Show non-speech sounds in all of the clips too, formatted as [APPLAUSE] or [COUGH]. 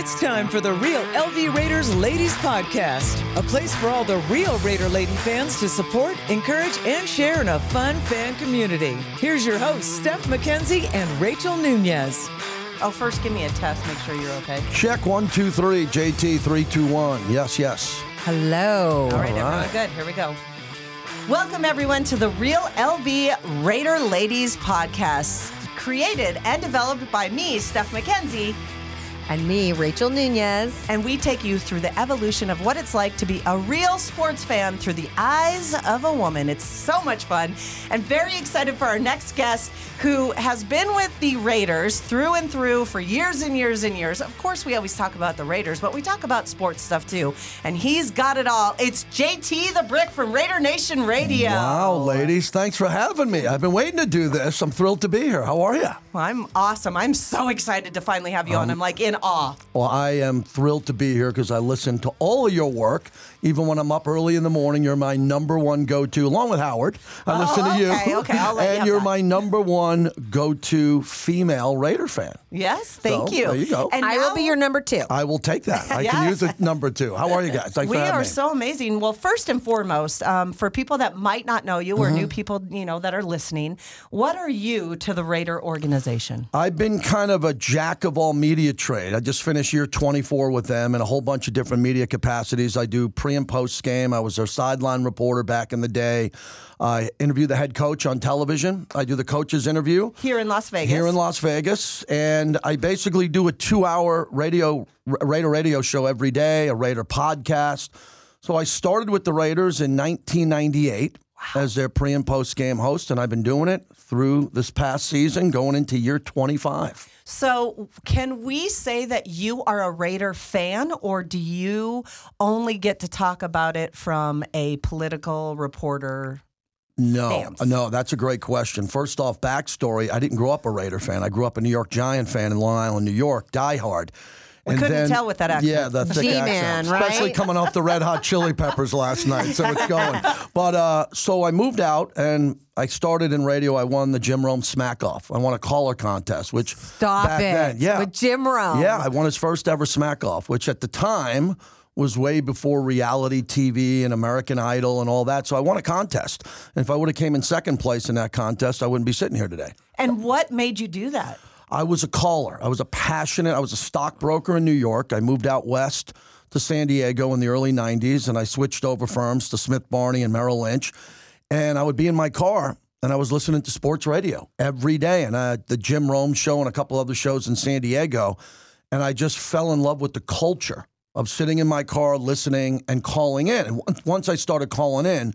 It's time for the Real LV Raiders Ladies Podcast, a place for all the real Raider Lady fans to support, encourage, and share in a fun fan community. Here's your hosts, Steph Mackenzie and Rachael Nunez. Oh, first give me a test. Make sure you're okay. Check one, two, three. JT three, two, one. Yes, yes. Hello. All right, everyone, good. Here we go. Welcome, everyone, to the Real LV Raider Ladies podcast, created and developed by me, Steph Mackenzie. And me, Rachael Nunez. And we take you through the evolution of what it's like to be a real sports fan through the eyes of a woman. It's so much fun and very excited for our next guest who has been with the Raiders through and through for years and years and years. Of course, we always talk about the Raiders, but we talk about sports stuff too. And he's got it all. It's JT the Brick from Raider Nation Radio. Wow, ladies, thanks for having me. I've been waiting to do this. I'm thrilled to be here. How are you? Well, I'm awesome. I'm so excited to finally have you on. I'm like in awe. Well, I am thrilled to be here because I listen to all of your work. Even when I'm up early in the morning, you're my number one go-to, along with Howard. I Oh, listen to you. okay, okay, I'll let you and have you're that. my number one go-to female Raider fan. Yes, thank So, you. there you go. And I will be your number two. I will take that. I [LAUGHS] Yes. can use it number two. How are you guys? Thanks we for having are me. so amazing. Well, first and foremost, um, for people that might not know you or Mm-hmm. new people, you know, that are listening, what are you to the Raider organization? I've been kind of a jack of all media trade. I just finished year 24 with them in a whole bunch of different media capacities. I do pre and post game. I was their sideline reporter back in the day. I interview the head coach on television. I do the coach's interview Here in Las Vegas. here in Las Vegas, and I basically do a two-hour radio Raider radio show every day, a Raider podcast. So I started with the Raiders in 1998 as their pre and post game host, and I've been doing it through this past season, going into year 25. So, can we say that you are a Raider fan, or do you only get to talk about it from a political reporter? No, stance? no, that's a great question. First off, backstory: I didn't grow up a Raider fan. I grew up a New York Giant fan in Long Island, New York, diehard. We couldn't tell with that accent. Yeah, the thick G-man, accent, right? especially coming off the Red Hot Chili Peppers last night. So it's going. But uh, so I moved out and I started in radio. I won the Jim Rome Smack Off. I won a caller contest, which Stop back it. then, yeah, With Jim Rome. yeah, I won his first ever Smack Off, which at the time was way before reality TV and American Idol and all that. So I won a contest. And if I would have came in second place in that contest, I wouldn't be sitting here today. And what made you do that? I was a caller. I was a passionate. I was a stockbroker in New York. I moved out west to San Diego in the early 90s and I switched over firms to Smith Barney and Merrill Lynch. And I would be in my car and I was listening to sports radio every day and I, the Jim Rome show and a couple other shows in San Diego. And I just fell in love with the culture of sitting in my car, listening and calling in. And once- once I started calling in,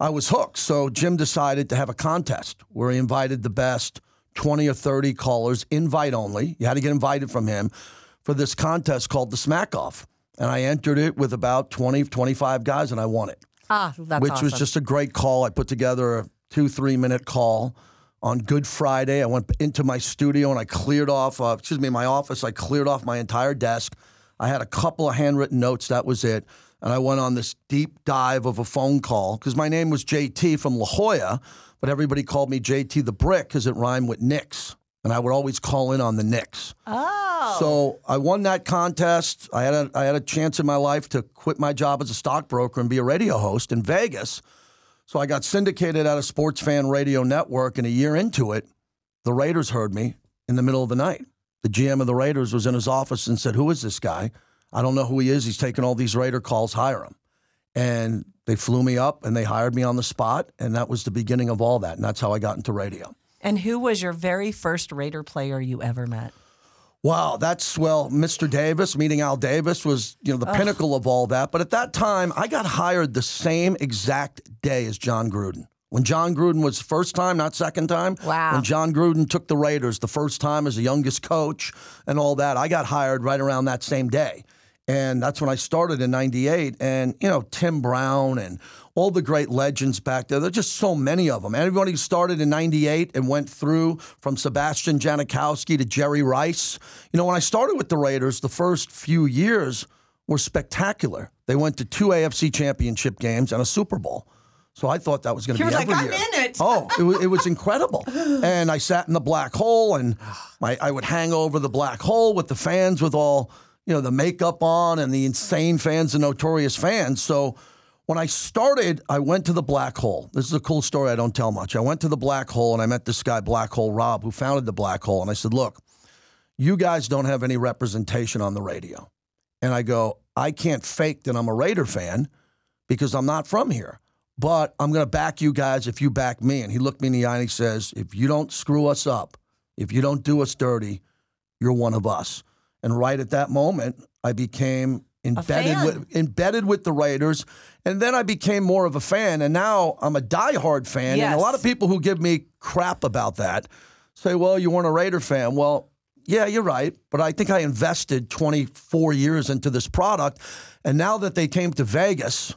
I was hooked. So Jim decided to have a contest where he invited the best 20 or 30 callers, invite only. You had to get invited from him for this contest called the Smack Off. And I entered it with about 20, 25 guys and I won it, Ah, that's which awesome. was just a great call. I put together a two, three minute call on Good Friday. I went into my studio and I cleared off, uh, excuse me, my office. I cleared off my entire desk. I had a couple of handwritten notes. That was it. And I went on this deep dive of a phone call because my name was JT from La Jolla, but everybody called me JT the Brick because it rhymed with Knicks. And I would always call in on the Knicks. Oh. So I won that contest. I had a, I had a chance in my life to quit my job as a stockbroker and be a radio host in Vegas. So I got syndicated out of Sports Fan Radio Network, and a year into it, the Raiders heard me in the middle of the night. The GM of the Raiders was in his office and said, "Who is this guy? I don't know who he is. He's taking all these Raider calls. Hire him." And they flew me up and they hired me on the spot, and that was the beginning of all that. And that's how I got into radio. And who was your very first Raider player you ever met? Wow, that's well, Mr. Davis meeting Al Davis was, you know, the pinnacle of all that. But at that time, I got hired the same exact day as Jon Gruden. When Jon Gruden was first time, not second time. Wow. When Jon Gruden took the Raiders the first time as the youngest coach and all that, I got hired right around that same day. And that's when I started in 98. And, you know, Tim Brown and all the great legends back there. There's just so many of them. Everybody who started in 98 and went through from Sebastian Janikowski to Jerry Rice. You know, when I started with the Raiders, the first few years were spectacular. They went to two AFC championship games and a Super Bowl. So I thought that was going to be like, every "I'm year. in it." Oh, it was, it was [LAUGHS] incredible. and I sat in the black hole, and my, I would hang over the black hole with the fans with all you know, the makeup on and the insane fans and notorious fans. So when I started, I went to the Black Hole. This is a cool story I don't tell much. I went to the Black Hole and I met this guy, Black Hole Rob, who founded the Black Hole. And I said, Look, you guys don't have any representation on the radio. And I go, I can't fake that I'm a Raider fan because I'm not from here. But I'm going to back you guys if you back me. And he looked me in the eye and he says, If you don't screw us up, if you don't do us dirty, you're one of us. And right at that moment, I became embedded with embedded with the Raiders, and then I became more of a fan. And now I'm a diehard fan. And a lot of people who give me crap about that say, "Well, you weren't a Raider fan." Well, yeah, you're right, but I think I invested 24 years into this product, and now that they came to Vegas.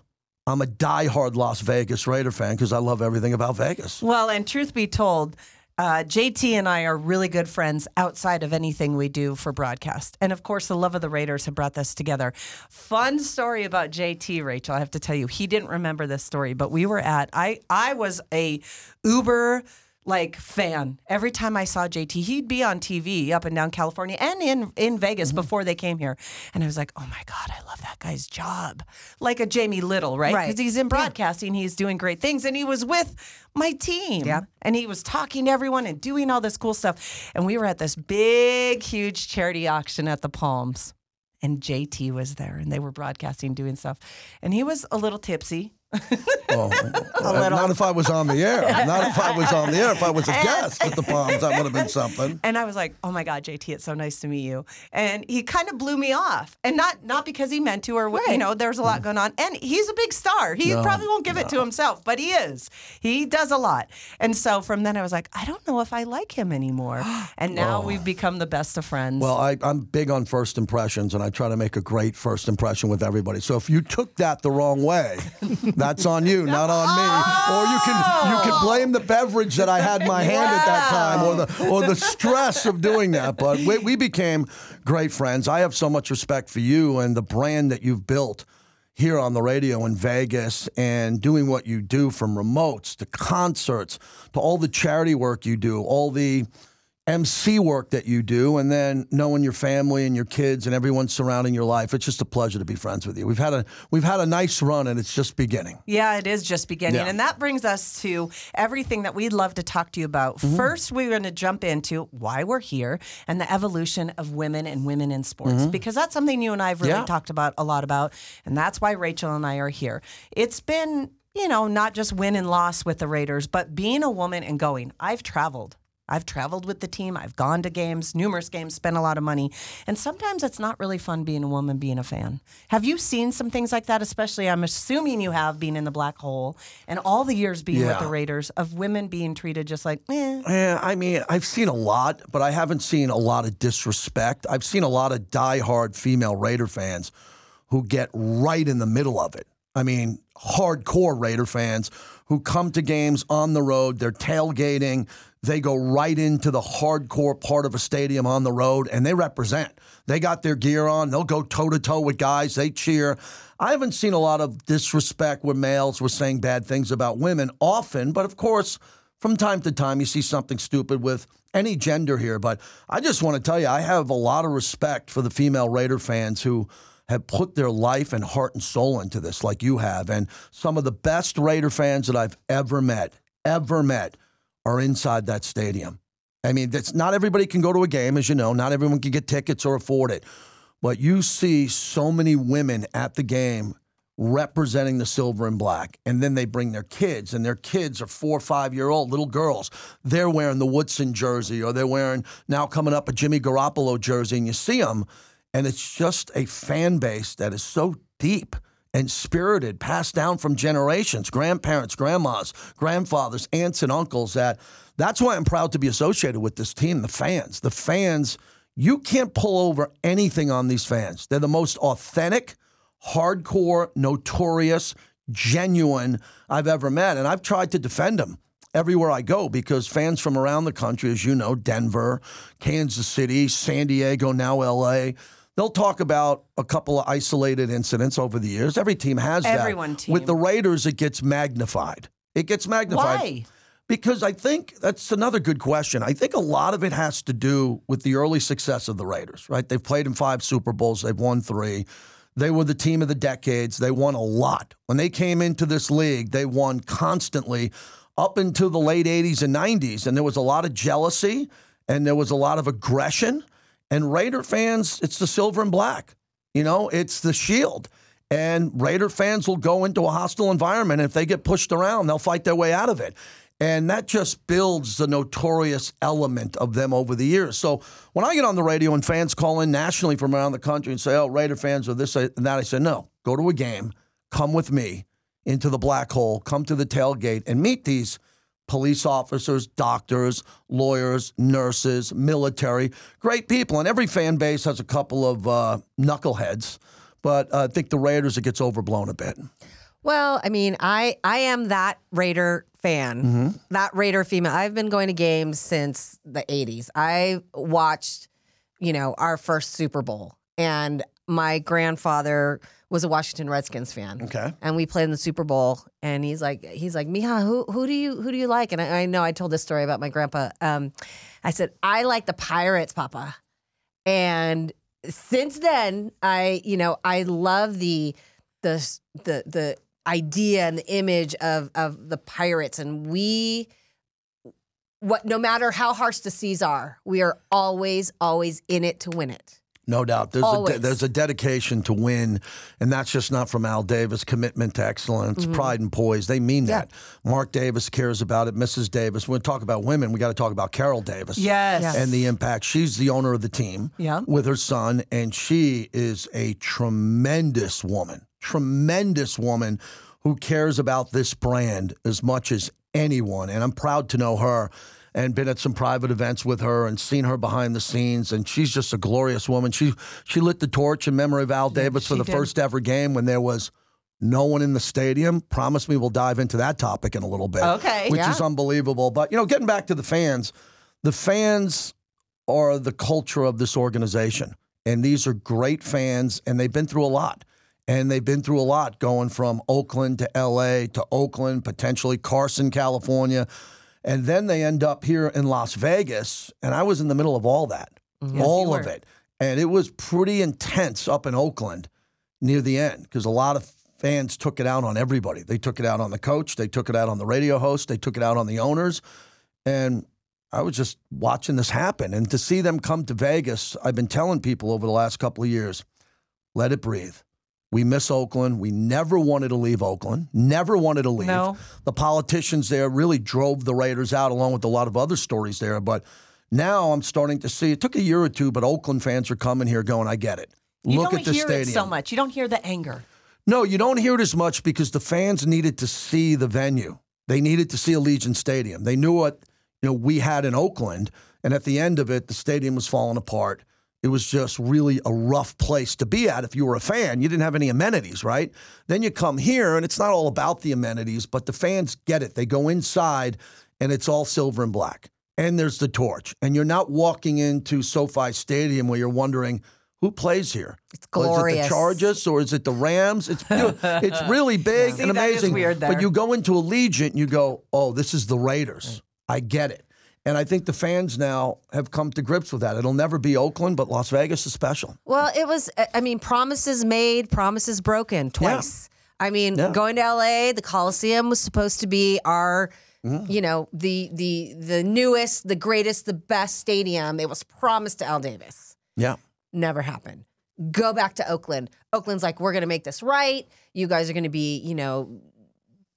I'm a diehard Las Vegas Raider fan because I love everything about Vegas. Well, and truth be told, uh, JT and I are really good friends outside of anything we do for broadcast. And of course, the love of the Raiders have brought this together. Fun story about JT, Rachael. I have to tell you, he didn't remember this story, but we were at, I, I was a Uber like fan. Every time I saw JT, he'd be on TV up and down California and in in Vegas mm-hmm. before they came here. And I was like, "Oh my god, I love that guy's job." Like a Jamie Little, right? Right. Because he's in broadcasting, he's doing great things and he was with my team. Yep. And he was talking to everyone and doing all this cool stuff. And we were at this big huge charity auction at the Palms. And JT was there and they were broadcasting doing stuff. And he was a little tipsy. Oh, [LAUGHS] not if I was on the air. Not if I was on the air. If I was a guest at the Palms, that would have been something. And I was like, "Oh my God, JT, it's so nice to meet you." And he kind of blew me off, and not not because he meant to, or what you know. There's a lot going on, and he's a big star. He No, probably won't give it to himself, but he is. He does a lot, and so from then I was like, I don't know if I like him anymore. [GASPS] And now oh. we've become the best of friends. Well, I, I'm big on first impressions, and I try to make a great first impression with everybody. So if you took that the wrong way, [LAUGHS] that's on you, not on me. Or you can you can oh. blame the beverage that I had in my hand at that time, or the or the stress of doing that. But we, we became great friends. I have so much respect for you and the brand that you've built here on the radio in Vegas and doing what you do from remotes to concerts to all the charity work you do, all the MC work that you do, and then knowing your family and your kids and everyone surrounding your life. It's just a pleasure to be friends with you. We've had a we've had a nice run and it's just beginning. Yeah, it is just beginning. Yeah. And that brings us to everything that we'd love to talk to you about. Mm-hmm. First, we're going to jump into why we're here and the evolution of women and women in sports, because that's something you and I have really Mm-hmm. Yeah. talked about a lot about. And that's why Rachael and I are here. It's been, you know, not just win and loss with the Raiders, but being a woman and going. I've traveled. I've traveled with the team. I've gone to games, numerous games, spent a lot of money. And sometimes it's not really fun being a woman, being a fan. Have you seen some things like that? Especially, I'm assuming you have being in the black hole and all the years being with the Raiders of women being treated just like, eh. Yeah, I mean, I've seen a lot, but I haven't seen a lot of disrespect. I've seen a lot of diehard female Raider fans who get right in the middle of it. I mean, hardcore Raider fans who come to games on the road, they're tailgating, they go right into the hardcore part of a stadium on the road and they represent. They got their gear on, they'll go toe to toe with guys, they cheer. I haven't seen a lot of disrespect where males were saying bad things about women often, but of course, from time to time you see something stupid with any gender here. But I just want to tell you, I have a lot of respect for the female Raider fans who have put their life and heart and soul into this, like you have. And some of the best Raider fans that I've ever met, ever met, are inside that stadium. I mean, that's not everybody can go to a game, as you know. Not everyone can get tickets or afford it. But you see so many women at the game representing the silver and black. And then they bring their kids, and their kids are four or five year old little girls. They're wearing the Woodson jersey, or they're wearing now coming up a Jimmy Garoppolo jersey, and you see them. And it's just a fan base that is so deep and spirited, passed down from generations, grandparents, grandmas, grandfathers, aunts, and uncles. That that's why I'm proud to be associated with this team. The fans, the fans, you can't pull over anything on these fans. They're the most authentic, hardcore, notorious, genuine I've ever met, and I've tried to defend them everywhere I go because fans from around the country, as you know, Denver, Kansas City, San Diego, now LA, they'll talk about a couple of isolated incidents over the years. Every team has that. Team. With the Raiders, it gets magnified. It gets magnified Why? Because I think that's another good question. I think a lot of it has to do with the early success of the Raiders, right? They've played in five Super Bowls, they've won three. They were the team of the decades. They won a lot. When they came into this league, they won constantly up into the late 80s and 90s. And there was a lot of jealousy and there was a lot of aggression. And Raider fans, it's the silver and black. You know, it's the shield. And Raider fans will go into a hostile environment. And if they get pushed around, they'll fight their way out of it. And that just builds the notorious element of them over the years. So when I get on the radio and fans call in nationally from around the country and say, oh, Raider fans are this and that, I say, no, go to a game, come with me into the black hole, come to the tailgate and meet these police officers, doctors, lawyers, nurses, military, great people. And every fan base has a couple of uh, knuckleheads. But uh, I think the Raiders, it gets overblown a bit. Well, I mean, I I am that Raider fan, Mm-hmm. that Raider female. I've been going to games since the '80s. I watched, you know, our first Super Bowl, and my grandfather was a Washington Redskins fan. Okay. and we played in the Super Bowl, and he's like, he's like, Miha, who who do you who do you like? And I, I know I told this story about my grandpa. Um, I said I like the Pirates, Papa, and since then, I you know I love the the the the idea and the image of of the pirates, and we what no matter how harsh the seas are, we are always always in it to win it. No doubt. There's a, de- there's a dedication to win, and that's just not from Al Davis. Commitment to excellence, mm-hmm. pride and poise. They mean that. Mark Davis cares about it. Mrs. Davis. When we talk about women, we got to talk about Carol Davis. Yes. Yes. And the impact. She's the owner of the team Yeah. with her son, and she is a tremendous woman. Tremendous woman who cares about this brand as much as anyone. And I'm proud to know her and been at some private events with her and seen her behind the scenes. And she's just a glorious woman. She she lit the torch in memory of Al Davis for the did. first ever game when there was no one in the stadium. Promise me we'll dive into that topic in a little bit. Okay. Which Yeah. is unbelievable. But you know, getting back to the fans, the fans are the culture of this organization. And these are great fans, and they've been through a lot. And they've been through a lot going from Oakland to LA to Oakland, potentially Carson, California. And then they end up here in Las Vegas. And I was in the middle of all that, mm-hmm. Yes, all of it. And it was pretty intense up in Oakland near the end because a lot of fans took it out on everybody. They took it out on the coach, they took it out on the radio host, they took it out on the owners. And I was just watching this happen. And to see them come to Vegas, I've been telling people over the last couple of years let it breathe. We miss Oakland. We never wanted to leave Oakland, never wanted to leave. No. The politicians there really drove the Raiders out, along with a lot of other stories there. But now I'm starting to see it took a year or two, but Oakland fans are coming here going, I get it. You Look don't at the hear stadium. it so much. You don't hear the anger. No, you don't hear it as much because the fans needed to see the venue. They needed to see Allegiant Stadium. They knew what you know we had in Oakland, and at the end of it, the stadium was falling apart. It was just really a rough place to be at if you were a fan. You didn't have any amenities, right? Then you come here, and it's not all about the amenities, but the fans get it. They go inside, and it's all silver and black. And there's the torch. And you're not walking into SoFi Stadium where you're wondering who plays here. It's Is it glorious. the Chargers or is it the Rams? It's it's [LAUGHS] really big See, and amazing. But you go into Allegiant and you go, oh, this is the Raiders. I get it. And I think the fans now have come to grips with that. It'll never be Oakland, but Las Vegas is special. Well, it was. I mean, promises made, promises broken twice. I mean, Yeah. going to LA, the Coliseum was supposed to be our, Mm-hmm. you know, the the the newest, the greatest, the best stadium. It was promised to Al Davis. Yeah. Never happened. Go back to Oakland. Oakland's like, we're going to make this right. You guys are going to be, you know,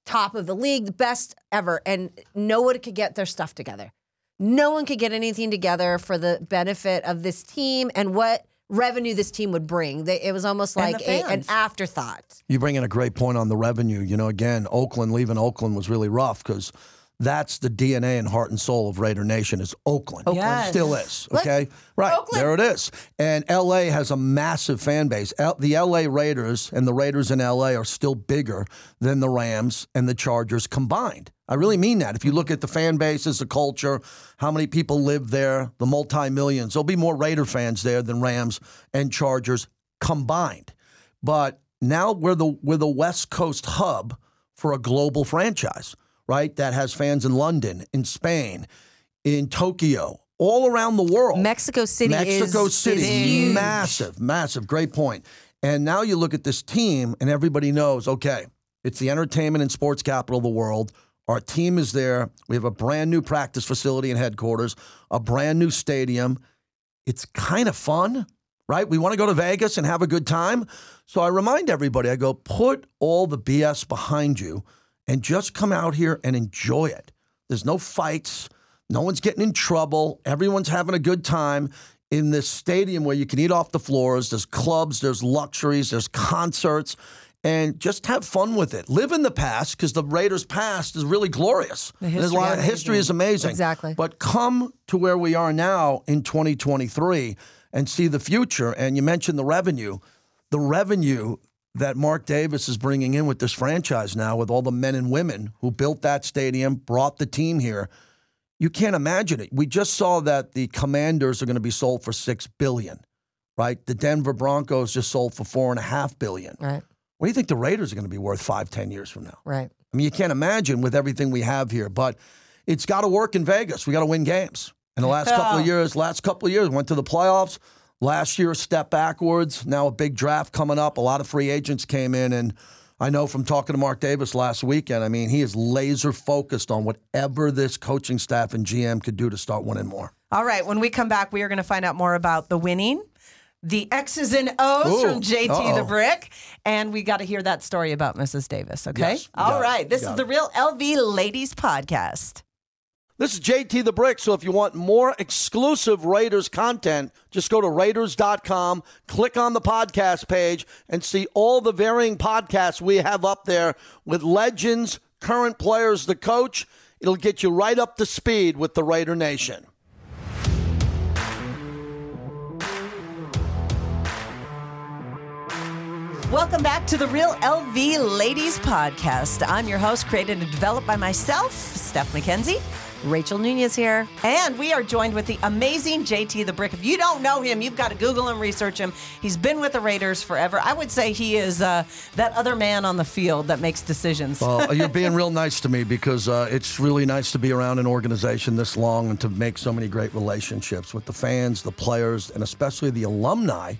top of the league, the best ever. And no one could get their stuff together. No one could get anything together for the benefit of this team and what revenue this team would bring. They, it was almost like a, an afterthought. You bring in a great point on the revenue. You know, again, Oakland, leaving Oakland was really rough because that's the DNA and heart and soul of Raider Nation is Oakland. Yes. Still is. Look, Okay. right. Oakland. There it is. And LA has a massive fan base. L- the LA Raiders and the Raiders in LA are still bigger than the Rams and the Chargers combined. I really mean that. If you look at the fan bases, the culture, how many people live there, the multi millions, there'll be more Raider fans there than Rams and Chargers combined. But now we're the we're the West Coast hub for a global franchise. Right? That has fans in London, in Spain, in Tokyo, all around the world. Mexico City Mexico is, City, is massive, massive. Great point. And now you look at this team, and everybody knows, okay, it's the entertainment and sports capital of the world. Our team is there. We have a brand new practice facility and headquarters, a brand new stadium. It's kind of fun, right? We want to go to Vegas and have a good time. So I remind everybody, I go, put all the BS behind you and just come out here and enjoy it. There's no fights. No one's getting in trouble. Everyone's having a good time in this stadium where you can eat off the floors. There's clubs, there's luxuries, there's concerts, and just have fun with it. Live in the past because the Raiders' past is really glorious. there's a lot of history is amazing. Exactly. But come to where we are now in 2023 and see the future. And you mentioned the revenue. The revenue that Mark Davis is bringing in with this franchise now, with all the men and women who built that stadium, brought the team here. You can't imagine it. We just saw that the Commanders are going to be sold for six billion, right? The Denver Broncos just sold for four and a half billion. Right, What do you think the Raiders are going to be worth five, ten years from now? right. I mean, you can't imagine with everything we have here, but it's got to work in Vegas. We got to win games. In the last couple of oh. years, last couple of years, went to the playoffs. Last year, a step backwards. Now a big draft coming up. A lot of free agents came in, and I know from talking to Mark Davis last weekend. I mean, he is laser focused on whatever this coaching staff and GM could do to start winning more. All right, when we come back, we are going to find out more about the winning, the X's and O's Ooh, from JT the uh-oh. Brick, and we got to hear that story about Mrs. Davis, okay? Yes, All got it, this is got the. Real LV Ladies Podcast. This is JT the Brick. So if you want more exclusive Raiders content, just go to Raiders.com, click on the podcast page, and see all the varying podcasts we have up there with legends, current players, the coach. It'll get you right up to speed with the Raider Nation. Welcome back to the Real LV Ladies Podcast. I'm your host, created and developed by myself, Steph Mackenzie. Rachael Nunez here. And we are joined with the amazing JT the Brick. If you don't know him, you've got to Google him, research him. He's been with the Raiders forever. I would say he is uh, that other man on the field that makes decisions. Well, [LAUGHS] you're being real nice to me because uh, it's really nice to be around an organization this long and to make so many great relationships with the fans, the players, and especially the alumni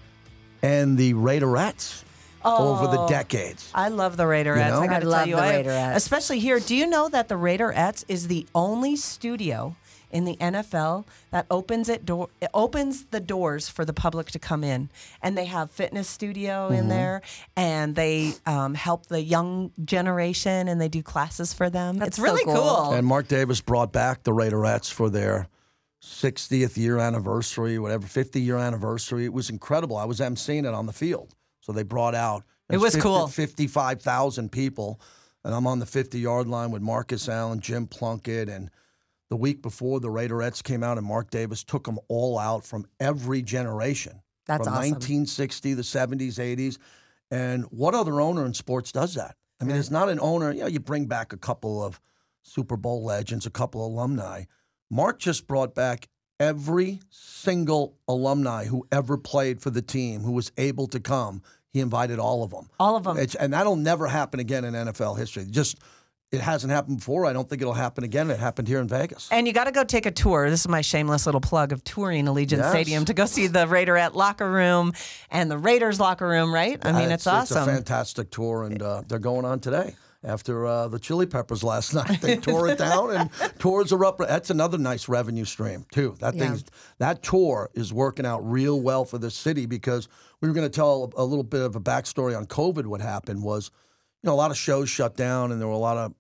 and the Raiderettes over the decades. I love the Raiderettes. You know? I got to I love tell you, the I- Raiderettes. especially here. Do you know that the Raiderettes is the only studio in the NFL that opens it door it opens the doors for the public to come in, and they have fitness studio Mm-hmm. in there, and they um, help the young generation, and they do classes for them. That's it's so really cool. cool. And Mark Davis brought back the Raiderettes for their 60th year anniversary, whatever, 50 year anniversary. It was incredible. I was emceeing it on the field. So they brought out It was 50 cool. 55,000 people. And I'm on the 50 yard line with Marcus Allen, Jim Plunkett. And the week before, the Raiderettes came out and Mark Davis took them all out from every generation. That's from awesome. 1960, the 70s, 80s. And what other owner in sports does that? I mean, it's not an owner, you know, you bring back a couple of Super Bowl legends, a couple of alumni. Mark just brought back every single alumni who ever played for the team who was able to come. He invited all of them. All of them. It's, and that'll never happen again in NFL history. Just it hasn't happened before. I don't think it'll happen again. It happened here in Vegas. And you got to go take a tour. This is my shameless little plug of touring Allegiant Yes. Stadium to go see the Raiderette locker room and the Raiders locker room, right? I mean, it's, It's awesome. It's a fantastic tour, and uh, they're going on today. After uh, the Chili Peppers last [LAUGHS] night, they [LAUGHS] tore it down, and tours are up. That's another nice revenue stream too. That Yeah. thing's that tour is working out real well for the city because we were going to tell a, a little bit of a backstory on COVID. What happened was, you know, a lot of shows shut down, and there were a lot of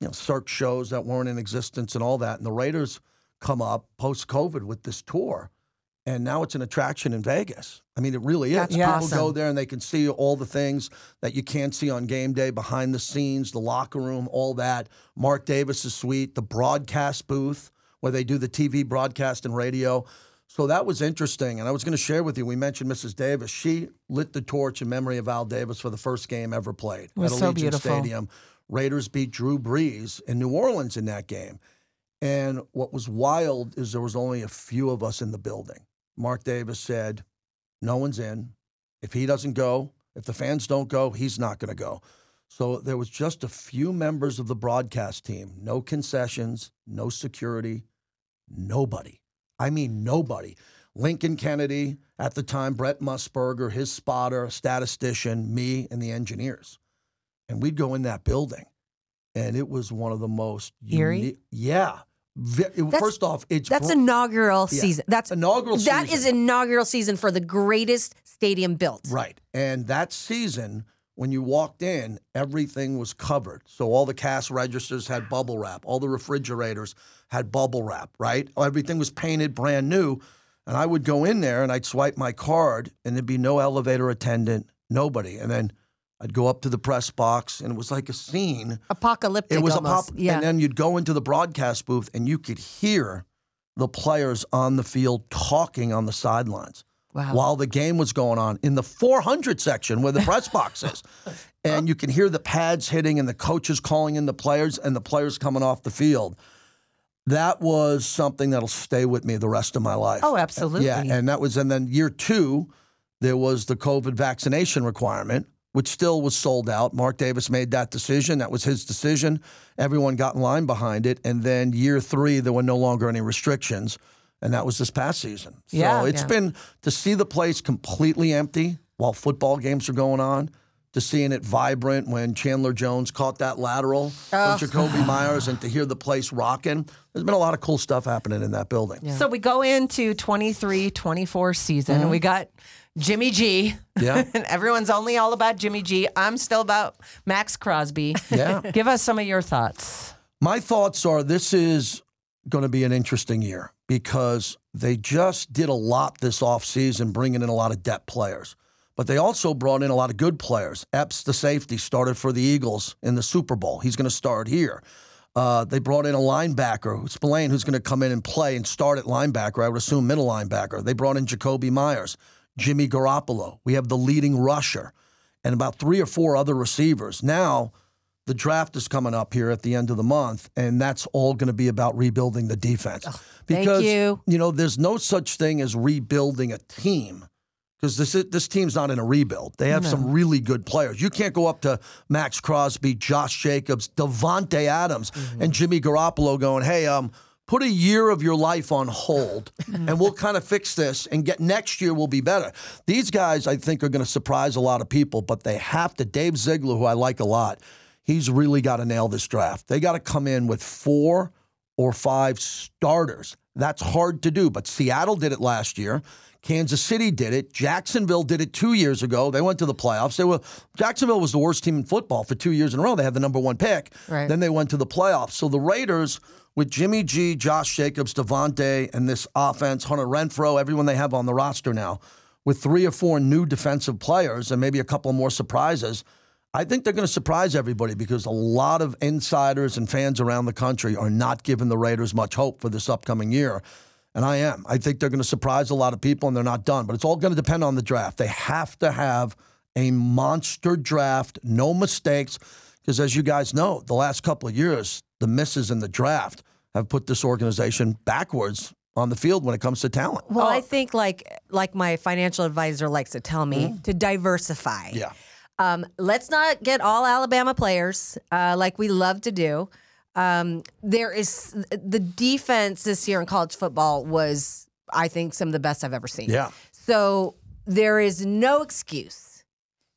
you know search shows that weren't in existence and all that. And the Raiders come up post COVID with this tour, and now it's an attraction in Vegas. I mean, it really is. That's People awesome. go there and they can see all the things that you can't see on game day, behind the scenes, the locker room, all that. Mark Davis's suite, the broadcast booth where they do the TV broadcast and radio. So that was interesting. And I was going to share with you, we mentioned Mrs. Davis. She lit the torch in memory of Al Davis for the first game ever played was at so Allegiant beautiful. Stadium. Raiders beat Drew Brees in New Orleans in that game. And what was wild is there was only a few of us in the building. Mark Davis said, No one's in. If he doesn't go, if the fans don't go, he's not going to go. So there was just a few members of the broadcast team, no concessions, no security, nobody. I mean, nobody. Lincoln Kennedy at the time, Brent Musburger, his spotter, statistician, me, and the engineers. And we'd go in that building, and it was one of the most Eerie? uni- yeah. Ve- it- That's- first off, it's That's inaugural Yeah. season. That's inaugural That season. is inaugural season for the greatest stadium built. Right. And that season, when you walked in, everything was covered. So all the cash registers had bubble wrap, all the refrigerators had bubble wrap, right? Everything was painted brand new. And I would go in there and I'd swipe my card, and there'd be no elevator attendant, nobody. And then I'd go up to the press box, and it was like a scene. Apocalyptic. It was almost. a pop, Yeah. and then you'd go into the broadcast booth, and you could hear the players on the field talking on the sidelines wow. while the game was going on in the 400 section where the press box is. [LAUGHS] And you can hear the pads hitting and the coaches calling in the players and the players coming off the field. That was something that'll stay with me the rest of my life. Oh, absolutely. Yeah, and that was, and then year two, there was the COVID vaccination requirement, which still was sold out. Mark Davis made that decision. That was his decision. Everyone got in line behind it. And then year three, there were no longer any restrictions. And that was this past season. So Yeah. it's Yeah. been to see the place completely empty while football games are going on, to seeing it vibrant when Chandler Jones caught that lateral Oh. from Jakobi Meyers, and to hear the place rocking. There's been a lot of cool stuff happening in that building. So we go into 23 24 season. and We mm-hmm. got Jimmy G. Yeah. [LAUGHS] and everyone's only all about Jimmy G. I'm still about Maxx Crosby. Yeah. [LAUGHS] Give us some of your thoughts. My thoughts are this is going to be an interesting year because they just did a lot this offseason, bringing in a lot of depth players. But they also brought in a lot of good players. Epps, the safety, started for the Eagles in the Super Bowl. He's going to start here. Uh, they brought in a linebacker, Spillane, who's going to come in and play and start at linebacker. I would assume middle linebacker. They brought in Jakobi Meyers, Jimmy Garoppolo. We have the leading rusher, and about three or four other receivers. Now, the draft is coming up here at the end of the month, and that's all going to be about rebuilding the defense. thank because you. know, there's no such thing as rebuilding a team because this is, this team's not in a rebuild. They have some really good players. You can't go up to Maxx Crosby, Josh Jacobs, Davante Adams, and Jimmy Garoppolo going, "Hey, um." Put a year of your life on hold, mm-hmm. and we'll kind of fix this. And get next year will be better. These guys, I think, are going to surprise a lot of people, but they have to. Dave Ziegler, who I like a lot, he's really got to nail this draft. They got to come in with four or five starters. That's hard to do, but Seattle did it last year. Kansas City did it. Jacksonville did it two years ago. They went to the playoffs. They were Jacksonville was the worst team in football for two years in a row. They had the number one pick. Right. Then they went to the playoffs. So the Raiders with Jimmy G, Josh Jacobs, Davante, and this offense, Hunter Renfrow, everyone they have on the roster now, with three or four new defensive players and maybe a couple more surprises. I think they're going to surprise everybody because a lot of insiders and fans around the country are not giving the Raiders much hope for this upcoming year. And I am. I think they're going to surprise a lot of people and they're not done. But it's all going to depend on the draft. They have to have a monster draft, no mistakes. Because as you guys know, the last couple of years, the misses in the draft have put this organization backwards on the field when it comes to talent. Well, I think like like my financial advisor likes to tell me to diversify. Mm-hmm. Yeah. Um, let's not get all Alabama players uh, like we love to do. Um, there is the defense this year in college football was, I think, some of the best I've ever seen. Yeah. So there is no excuse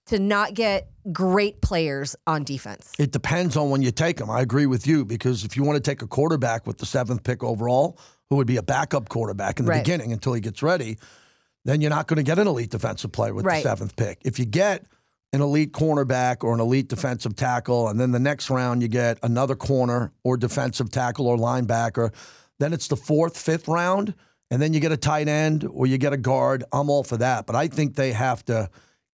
to not get great players on defense. It depends on when you take them. I agree with you because if you want to take a quarterback with the seventh pick overall, who would be a backup quarterback in the Right. beginning until he gets ready, then you're not going to get an elite defensive player with Right. the seventh pick. If you get an elite cornerback or an elite defensive tackle, and then the next round you get another corner or defensive tackle or linebacker, then it's the fourth, fifth round, and then you get a tight end or you get a guard. I'm all for that. But I think they have to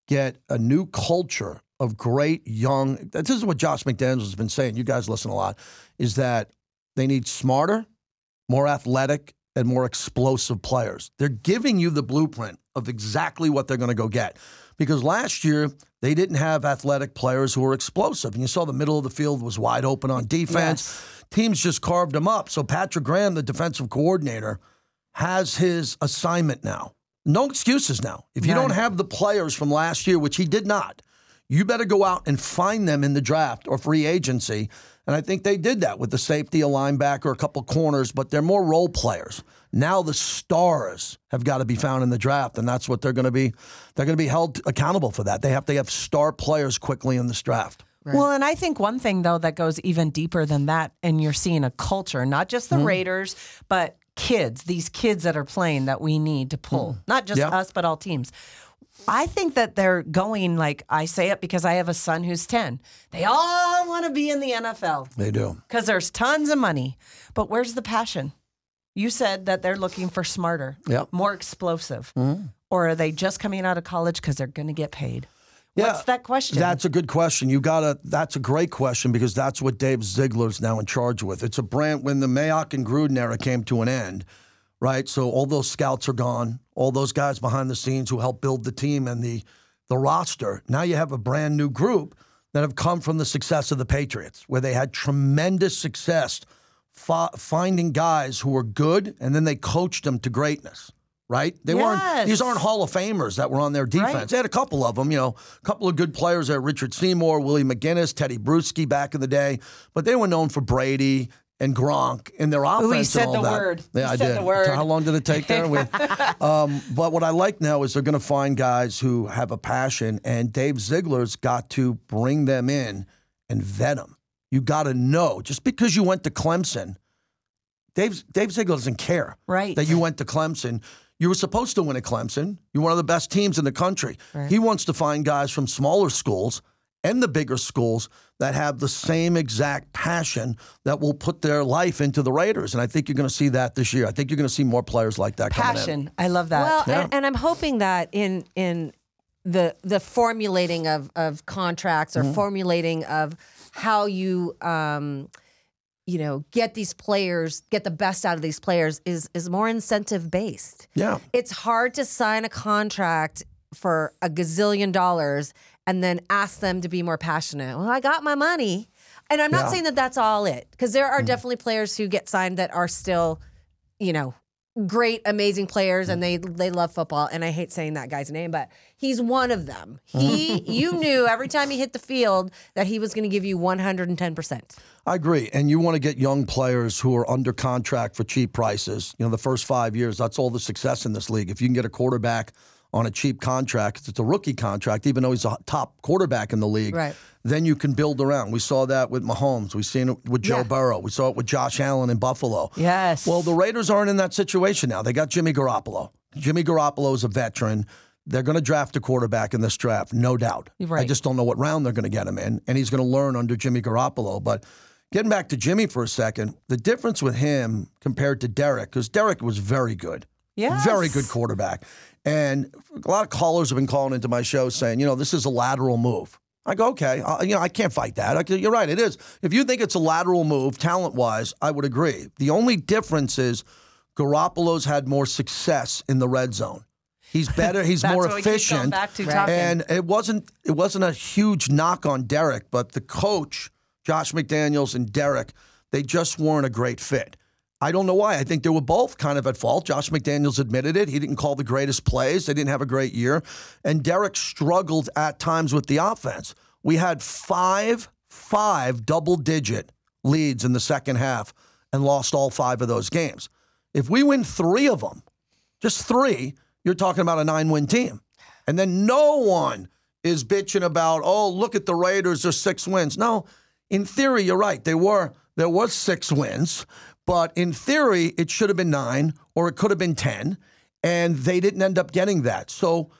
get a new culture of great young. This is what Josh McDaniels has been saying. You guys listen a lot. Is that they need smarter, more athletic, and more explosive players. They're giving you the blueprint of exactly what they're going to go get. Because last year they didn't have athletic players who were explosive, and you saw the middle of the field was wide open on defense. Teams just carved them up. So Patrick Graham, the defensive coordinator, has his assignment now. No excuses now. If you None. don't have the players from last year, which he did not, You better go out and find them in the draft or free agency. And I think they did that with the safety, a linebacker, a couple corners, but they're more role players. Now the stars have got to be found in the draft, and that's what they're going to be. They're going to be held accountable for that. They have to have star players quickly in this draft. Well, and I think one thing though that goes even deeper than that, and you're seeing a culture, not just the Mm-hmm. Raiders, but kids, these kids that are playing that we need to pull, not just Mm. Yeah. us, but all teams. I think that they're going like I say it because I have a son who's 10. They all want to be in the NFL They do. because there's tons of money. But where's the passion? You said that they're looking for smarter, Yep. Mm-hmm. more explosive. Or are they just coming out of college because they're going to get paid? Yeah, What's that question? That's a good question. You gotta. That's a great question because that's what Dave Ziegler's now in charge with. It's a brand. When the Mayock and Gruden era came to an end, right? So all those scouts are gone. All those guys behind the scenes who helped build the team and the the roster. Now you have a brand new group that have come from the success of the Patriots, where they had tremendous success fi- finding guys who were good, and then they coached them to greatness. Right? They weren't. These aren't Hall of Famers that were on their defense. Right. They had a couple of them, you know, a couple of good players there Richard Seymour, Willie McGinest, Teddy Bruschi back in the day, but they were known for Brady and Gronk and their offense. he and said all the that. word. Yeah, He I said did. the word. How long did it take there? We- [LAUGHS] um, but what I like now is they're going to find guys who have a passion, and Dave Ziegler's got to bring them in and vet them. You got to know just because you went to Clemson, Dave Dave Ziegler doesn't care Right. that you went to Clemson. You were supposed to win at Clemson. You're one of the best teams in the country. He wants to find guys from smaller schools and the bigger schools that have the same exact passion that will put their life into the Raiders. And I think you're going to see that this year. I think you're going to see more players like that coming in. passion. I love that. Well, Yeah. and, and I'm hoping that in in the the formulating of of contracts Mm-hmm. or formulating of how you um you know get these players get the best out of these players is is more incentive based. Yeah. It's hard to sign a contract for a gazillion dollars and then ask them to be more passionate. Well, I got my money. And I'm not Yeah. Mm. saying that that's all it because there are definitely players who get signed that are still, you know, great, amazing players and they they love football. And I hate saying that guy's name, but he's one of them. [LAUGHS] He you knew every time he hit the field that he was going to give you 110%. I agree. And you want to get young players who are under contract for cheap prices. You know, the first five years, that's all the success in this league. If you can get a quarterback on a cheap contract, it's a rookie contract, even though he's a top quarterback in the league, Right. then you can build around. We saw that with Mahomes. We've seen it with Joe Yeah. Burrow. We saw it with Josh Allen in Buffalo. Yes. Well, the Raiders aren't in that situation now. They got Jimmy Garoppolo. Jimmy Garoppolo is a veteran. They're going to draft a quarterback in this draft, no doubt. I just don't know what round they're going to get him in, and he's going to learn under Jimmy Garoppolo. But getting back to Jimmy for a second, the difference with him compared to Derek, because Derek was very good, Yes. very good quarterback, and a lot of callers have been calling into my show saying, you know, this is a lateral move. I go, okay, uh, you know, I can't fight that. I, go, you're right, it is. If you think it's a lateral move, talent wise, I would agree. The only difference is Garoppolo's had more success in the red zone. He's [LAUGHS] better. He's more what we keep going efficient. back to talking. And it wasn't it wasn't a huge knock on Derek, but the coach, Josh McDaniels and Derek, they just weren't a great fit. I don't know why. I think they were both kind of at fault. Josh McDaniels admitted it. He didn't call the greatest plays. They didn't have a great year. And Derek struggled at times with the offense. We had five, five double digit leads in the second half and lost all five of those games. If we win three of them, just three, you're talking about a nine win team. And then no one is bitching about, oh, look at the Raiders, they're six wins. No, in theory, you're right. They were there was six wins, but in theory, it should have been nine or it could have been ten, and they didn't end up getting that. So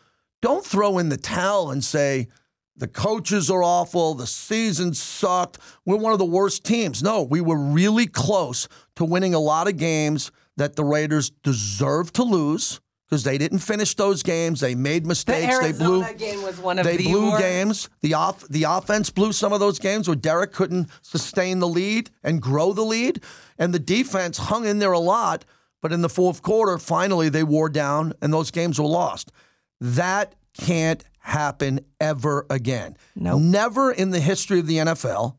don't throw in the towel and say the coaches are awful, the season sucked, we're one of the worst teams. No, we were really close to winning a lot of games that the Raiders deserved to lose because they didn't finish those games. They made the mistakes. they blew game was one of they the blew worst. games. The off the offense blew some of those games where Derek couldn't sustain the lead and grow the lead, and the defense hung in there a lot. But in the fourth quarter, finally they wore down, and those games were lost. That can't happen ever again. Nope. Never in the history of the NFL,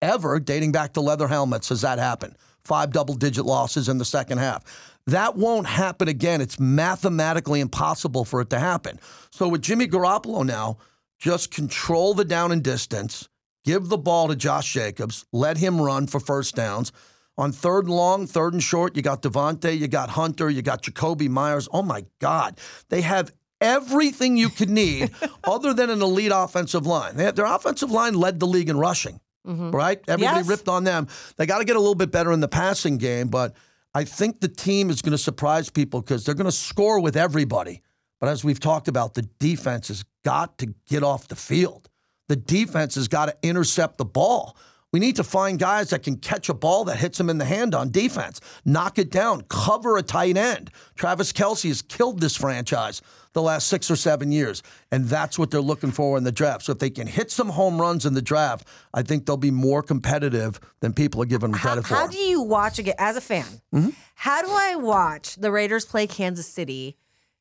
ever dating back to leather helmets, has that happened. Five double digit losses in the second half. That won't happen again. It's mathematically impossible for it to happen. So with Jimmy Garoppolo now, just control the down and distance, give the ball to Josh Jacobs, let him run for first downs. On third and long, third and short, you got Davante, you got Hunter, you got Jakobi Meyers. Oh my God. They have everything you could need [LAUGHS] other than an elite offensive line. They have, their offensive line led the league in rushing, mm-hmm. right? Everybody Yes. ripped on them. They got to get a little bit better in the passing game, but I think the team is going to surprise people because they're going to score with everybody. But as we've talked about, the defense has got to get off the field. The defense has got to intercept the ball. We need to find guys that can catch a ball that hits them in the hand on defense, knock it down, cover a tight end. Travis Kelce has killed this franchise the last six or seven years, and that's what they're looking for in the draft. So if they can hit some home runs in the draft, I think they'll be more competitive than people are giving them credit how for. How do you watch again as a fan? Mm-hmm. How do I watch the Raiders play Kansas City,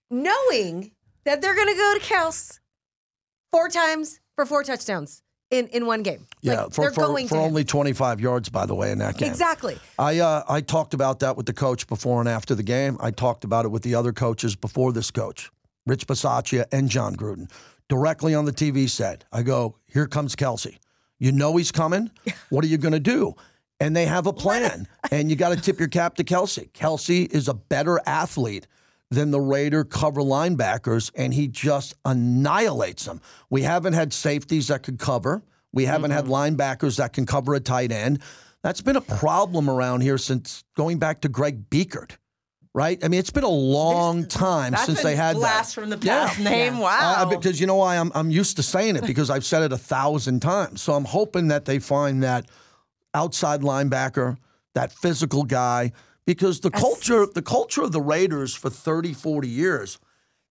knowing that they're going to go to Kels four times for four touchdowns in in one game? yeah, Like, for, they're for, going for only 25 yards, by the way, in that game. exactly. I uh, I talked about that with the coach before and after the game. I talked about it with the other coaches before this coach, Rich Bisaccia and Jon Gruden, directly on the TV set. I go, here comes Kelce. You know he's coming. [LAUGHS] What are you going to do? And they have a plan, and you got to tip your cap to Kelce. Kelce is a better athlete than the Raider cover linebackers, and he just annihilates them. We haven't had safeties that could cover. We haven't had linebackers that can cover a tight end. That's been a problem around here since going back to Greg Biekert, right? I mean, it's been a long time since they had blast that. from the past Yeah. past name. Uh, Wow. because you know why I'm I'm used to saying it because I've said it a thousand times. So I'm hoping that they find that outside linebacker, that physical guy, because the culture the culture of the Raiders for 30, 40 years,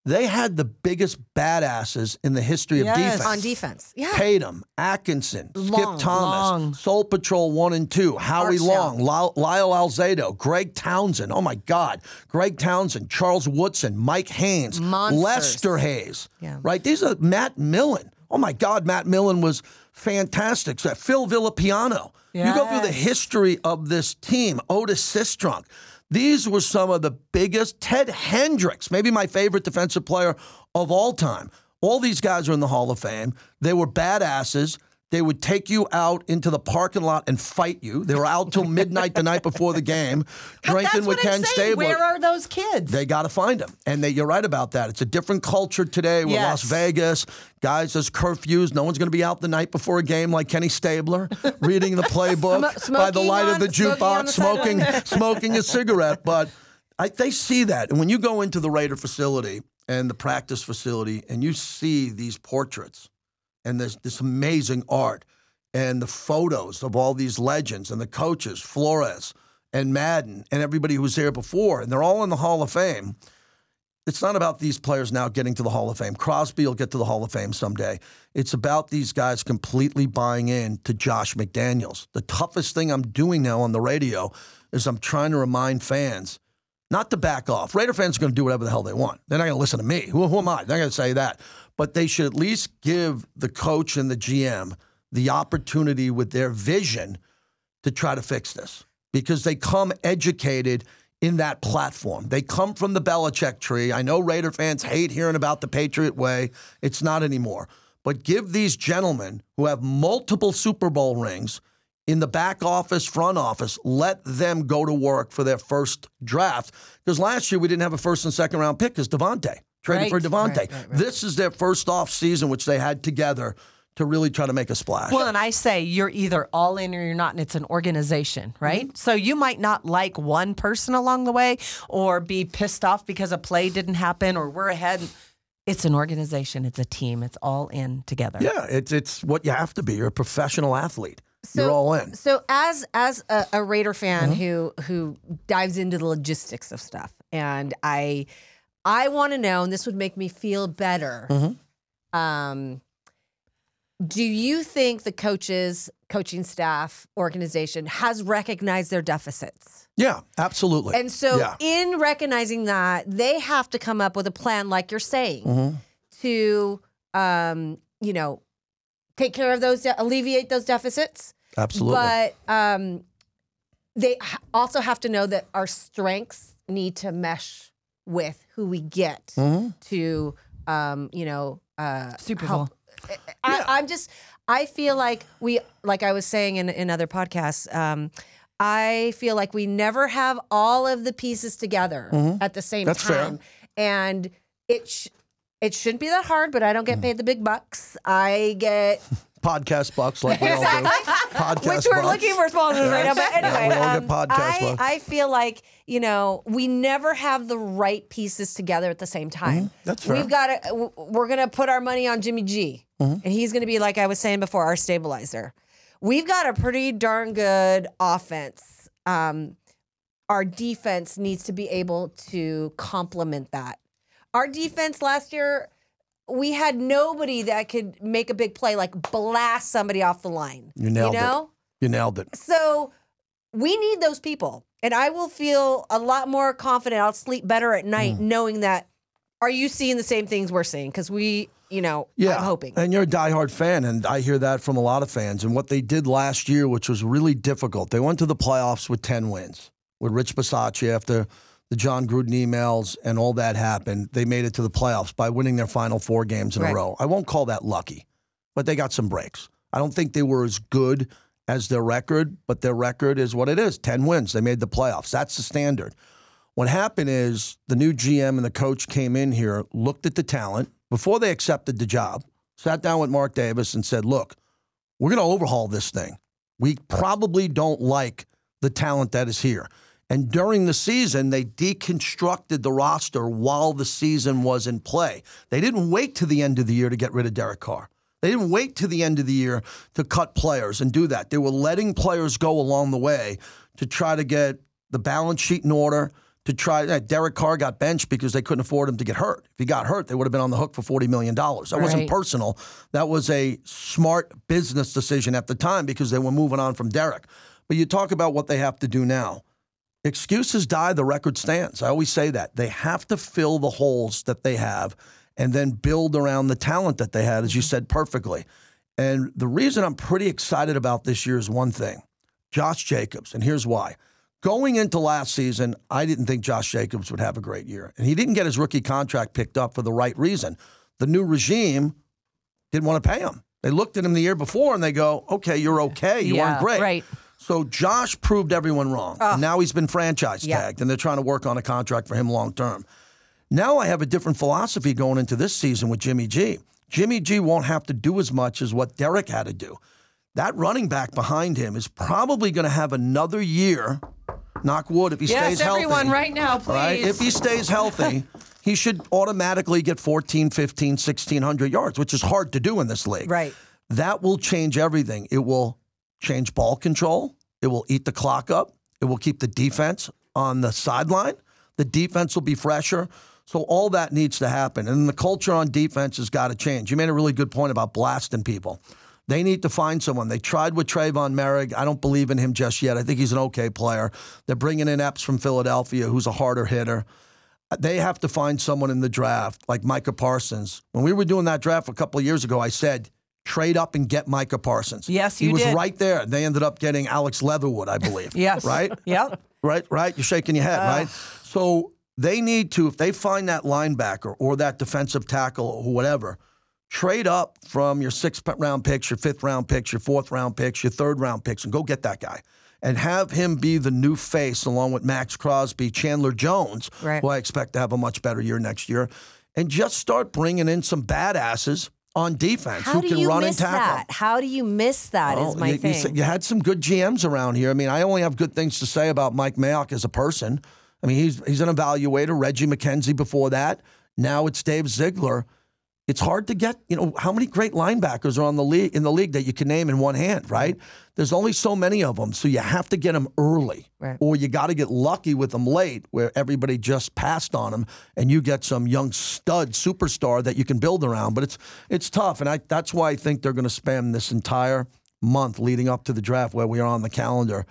they had the biggest badasses in the history of Yes. defense. On defense. Yeah. Tatum, Atkinson, Long, Skip Thomas, long. Soul Patrol 1 and 2, Howie Art Long, Lyle, Lyle Alzado, Greg Townsend. Oh my God. Greg Townsend, Charles Woodson, Mike Haynes, Monsters. Lester Hayes. Yeah. Right? These are Matt Millen. Oh my God, Matt Millen was fantastic. So Phil Villapiano. You go through the history of this team, Otis Sistrunk. These were some of the biggest. Ted Hendricks, maybe my favorite defensive player of all time. All these guys are in the Hall of Fame. They were badasses. They would take you out into the parking lot and fight you. They were out till midnight the night before the game, [LAUGHS] drinking with Ken. Stabler. Where are those kids? They got to find them. And they, you're right about that. It's a different culture today. We're Las Vegas. Guys, there's curfews. No one's going to be out the night before a game like Kenny Stabler, [LAUGHS] reading the playbook Smo- by the smoking light of on- the smoking jukebox, the smoking, [LAUGHS] smoking a cigarette. But I, they see that. And when you go into the Raider facility and the practice facility and you see these portraits and this, this amazing art and the photos of all these legends and the coaches, Flores and Madden and everybody who was there before, and they're all in the Hall of Fame. It's not about these players now getting to the Hall of Fame. Crosby will get to the Hall of Fame someday. It's about these guys completely buying in to Josh McDaniels. The toughest thing I'm doing now on the radio is I'm trying to remind fans not to back off. Raider fans are going to do whatever the hell they want. They're not going to listen to me. Who, who am I? They're not going to say that. But they should at least give the coach and the GM the opportunity with their vision to try to fix this because they come educated in that platform. They come from the Belichick tree. I know Raider fans hate hearing about the Patriot way. It's not anymore. But give these gentlemen who have multiple Super Bowl rings in the back office, front office, let them go to work for their first draft. Because last year we didn't have a first and second round pick because Davante traded for Right. Davante. Right, right, right. This is their first off season, which they had together to really try to make a splash. Well, and I say you're either all in or you're not, and it's an organization, right? Mm-hmm. So you might not like one person along the way or be pissed off because a play didn't happen or we're ahead. It's an organization, it's a team, it's all in together. Yeah, it's it's what you have to be. You're a professional athlete. You're So- all in. So as as a, a Raider fan Mm-hmm. who who dives into the logistics of stuff, and I I want to know, and this would make me feel better. Mm-hmm. Um, do you think the coaches, coaching staff, organization has recognized their deficits? Yeah, absolutely. And so, yeah. in recognizing that, they have to come up with a plan, like you're saying, Mm-hmm. to, um, you know, take care of those, alleviate those deficits. absolutely. But um, they also have to know that our strengths need to mesh with who we get Mm-hmm. to, um, you know, uh, Super help- I, I'm just. I feel like we, like I was saying in in other podcasts. Um, I feel like we never have all of the pieces together at the same Mm-hmm. That's fair. time, and it. Sh- it shouldn't be that hard, but I don't Mm. get paid the big bucks. I get Podcast bucks like we all do. Podcast which we're looking for sponsors right now. But Yeah, anyway, all um, I. I feel like you know we never have the right pieces together at the same time. Mm-hmm. That's fair. We've got to. We're gonna put our money on Jimmy G, Mm-hmm. and he's gonna be like I was saying before, our stabilizer. We've got a pretty darn good offense. Um, our defense needs to be able to complement that. Our defense last year, we had nobody that could make a big play, like blast somebody off the line. You nailed you know? it. You nailed it. So we need those people. And I will feel a lot more confident. I'll sleep better at night Mm. knowing that are you seeing the same things we're seeing? Because we, you know, Yeah, I'm hoping. And you're a diehard fan, and I hear that from a lot of fans. And what they did last year, which was really difficult, they went to the playoffs with 10 wins with Rich Bisaccia after the Jon Gruden emails and all that happened. They made it to the playoffs by winning their final four games in Right. a row. I won't call that lucky, but they got some breaks. I don't think they were as good as their record, but their record is what it is 10 wins. They made the playoffs. That's the standard. What happened is the new GM and the coach came in here, looked at the talent before they accepted the job, sat down with Mark Davis and said, Look, we're going to overhaul this thing. We probably don't like the talent that is here. And during the season, they deconstructed the roster while the season was in play. They didn't wait to the end of the year to get rid of Derek Carr. They didn't wait to the end of the year to cut players and do that. They were letting players go along the way to try to get the balance sheet in order. To try, uh, Derek Carr got benched because they couldn't afford him to get hurt. If he got hurt, they would have been on the hook for forty million dollars. That wasn't personal. That was a smart business decision at the time because they were moving on from Derek. But you talk about what they have to do now. Excuses die, the record stands. I always say that. They have to fill the holes that they have and then build around the talent that they had, as you mm-hmm. said perfectly. And the reason I'm pretty excited about this year is one thing Josh Jacobs. And here's why. Going into last season, I didn't think Josh Jacobs would have a great year. And he didn't get his rookie contract picked up for the right reason. The new regime didn't want to pay him. They looked at him the year before and they go, okay, you're okay. You Yeah, weren't great. right. So Josh proved everyone wrong. And now he's been franchise Yeah. tagged and they're trying to work on a contract for him long term. Now I have a different philosophy going into this season with Jimmy G. Jimmy G won't have to do as much as what Derek had to do. That running back behind him is probably going to have another year, knock wood, if he Yes, stays healthy. Yes, everyone, right now, please. Right? If he stays healthy, [LAUGHS] he should automatically get 14, 15, 1600 yards, which is hard to do in this league. Right. That will change everything. It will change ball control. It will eat the clock up. It will keep the defense on the sideline. The defense will be fresher. So all that needs to happen. And the culture on defense has got to change. You made a really good point about blasting people. They need to find someone. They tried with Trayvon Merrick. I don't believe in him just yet. I think he's an okay player. They're bringing in Epps from Philadelphia, who's a harder hitter. They have to find someone in the draft like Micah Parsons. When we were doing that draft a couple of years ago, I said, trade up and get Micah Parsons. Yes, he was did. right there. They ended up getting Alex Leatherwood, I believe. [LAUGHS] Yes. Right? Yep. Right, right. You're shaking your head, right? So they need to, if they find that linebacker or that defensive tackle or whatever, trade up from your sixth round picks, your fifth round picks, your fourth round picks, your third round picks, and go get that guy. And have him be the new face along with Maxx Crosby, Chandler Jones, Right. who I expect to have a much better year next year, and just start bringing in some badasses on defense How who do can you run miss and tackle. that? How do you miss that? Oh, is Well, my you, you thing. said- you had some good GMs around here. I mean, I only have good things to say about Mike Mayock as a person. I mean, he's he's an evaluator. Reggie McKenzie before that. Now it's Dave Ziegler. It's hard to get, you know, how many great linebackers are on the league in the league that you can name in one hand, mm-hmm. right? There's only so many of them, so you have to get them early, Right. or you got to get lucky with them late, where everybody just passed on them, and you get some young stud superstar that you can build around. But it's it's tough, and I that's why I think they're going to spend this entire month leading up to the draft, where we are on the calendar,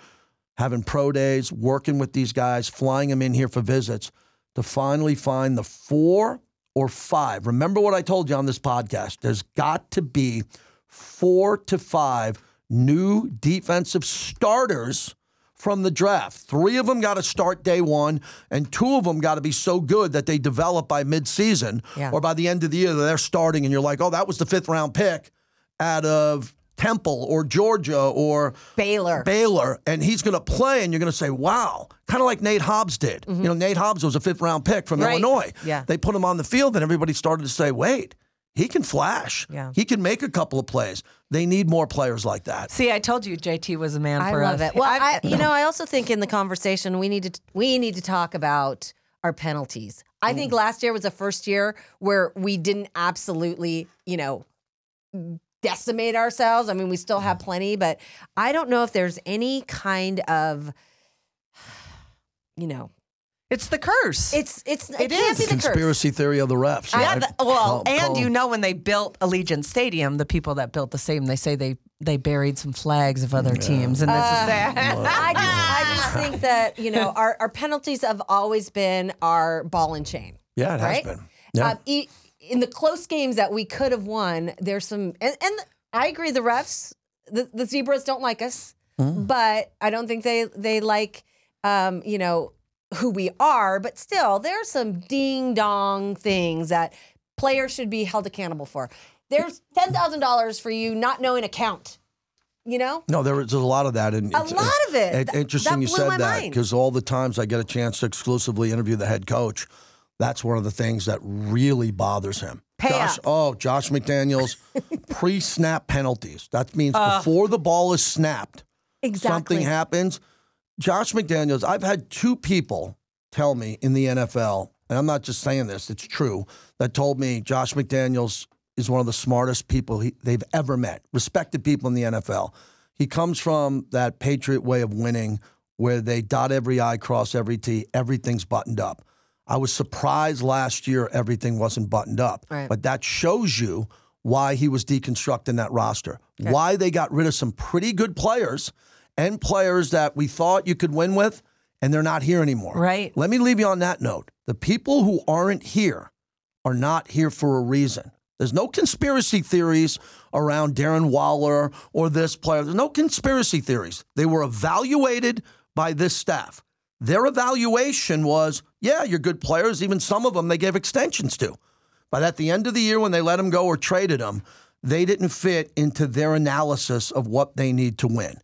having pro days, working with these guys, flying them in here for visits to finally find the four or five. Remember what I told you on this podcast. There's got to be four to five new defensive starters from the draft. Three of them got to start day one, and two of them got to be so good that they develop by midseason Yeah. or by the end of the year that they're starting, and you're like, oh, that was the fifth round pick out of Temple or Georgia or Baylor. Baylor, and he's going to play, and you're going to say, wow, kind of like Nate Hobbs did. You know, Nate Hobbs was a fifth round pick from Mm-hmm. Right. Illinois. Yeah. They put him on the field, and everybody started to say, wait, he can flash. Yeah. He can make a couple of plays. They need more players like that. See, I told you JT was a man I for love it. Well, I've- I, you know, I also think in the conversation we need to we need to talk about our penalties. I Mm. think last year was the first year where we didn't absolutely, you know, decimate ourselves. I mean, we still have plenty, but I don't know if there's any kind of, you know, it's the curse. it's it's it, It can't is. be the curse. Conspiracy theory of the refs. yeah, the- well, Call- and call- you know when they built Allegiant Stadium, the people that built the stadium, they say they they buried some flags of other teams, and this is sad. [LAUGHS] I just I just think that you know [LAUGHS] our, our penalties have always been our ball and chain. Yeah, it has been. Yeah. Um, e- in the close games that we could have won, there's some, and, and I agree. The refs, the, the zebras don't like us, Mm. but I don't think they they like, um, you know, who we are. But still, there's some ding dong things that players should be held accountable for. There's ten thousand dollars for you not knowing a count. You know, No, there was a lot of that. And A lot of it. Th- interesting that you said that because all the times I get a chance to exclusively interview the head coach, that's one of the things that really bothers him. Pay Josh, up. oh, Josh McDaniels, [LAUGHS] pre-snap penalties. That means Uh. before the ball is snapped, exactly. something happens. Josh McDaniels, I've had two people tell me in the NFL, and I'm not just saying this, it's true, that told me Josh McDaniels is one of the smartest people he, they've ever met, respected people in the NFL. He comes from that Patriot way of winning where they dot every I, cross every T, everything's buttoned up. I was surprised last year everything wasn't buttoned up. Right. But that shows you why he was deconstructing that roster, why they got rid of some pretty good players and players that we thought you could win with, and they're not here anymore. Right. Let me leave you on that note. The people who aren't here are not here for a reason. There's no conspiracy theories around Darren Waller or this player. There's no conspiracy theories. They were evaluated by this staff. Their evaluation was, yeah, you're good players. Even some of them they gave extensions to. But at the end of the year, when they let them go or traded them, they didn't fit into their analysis of what they need to win.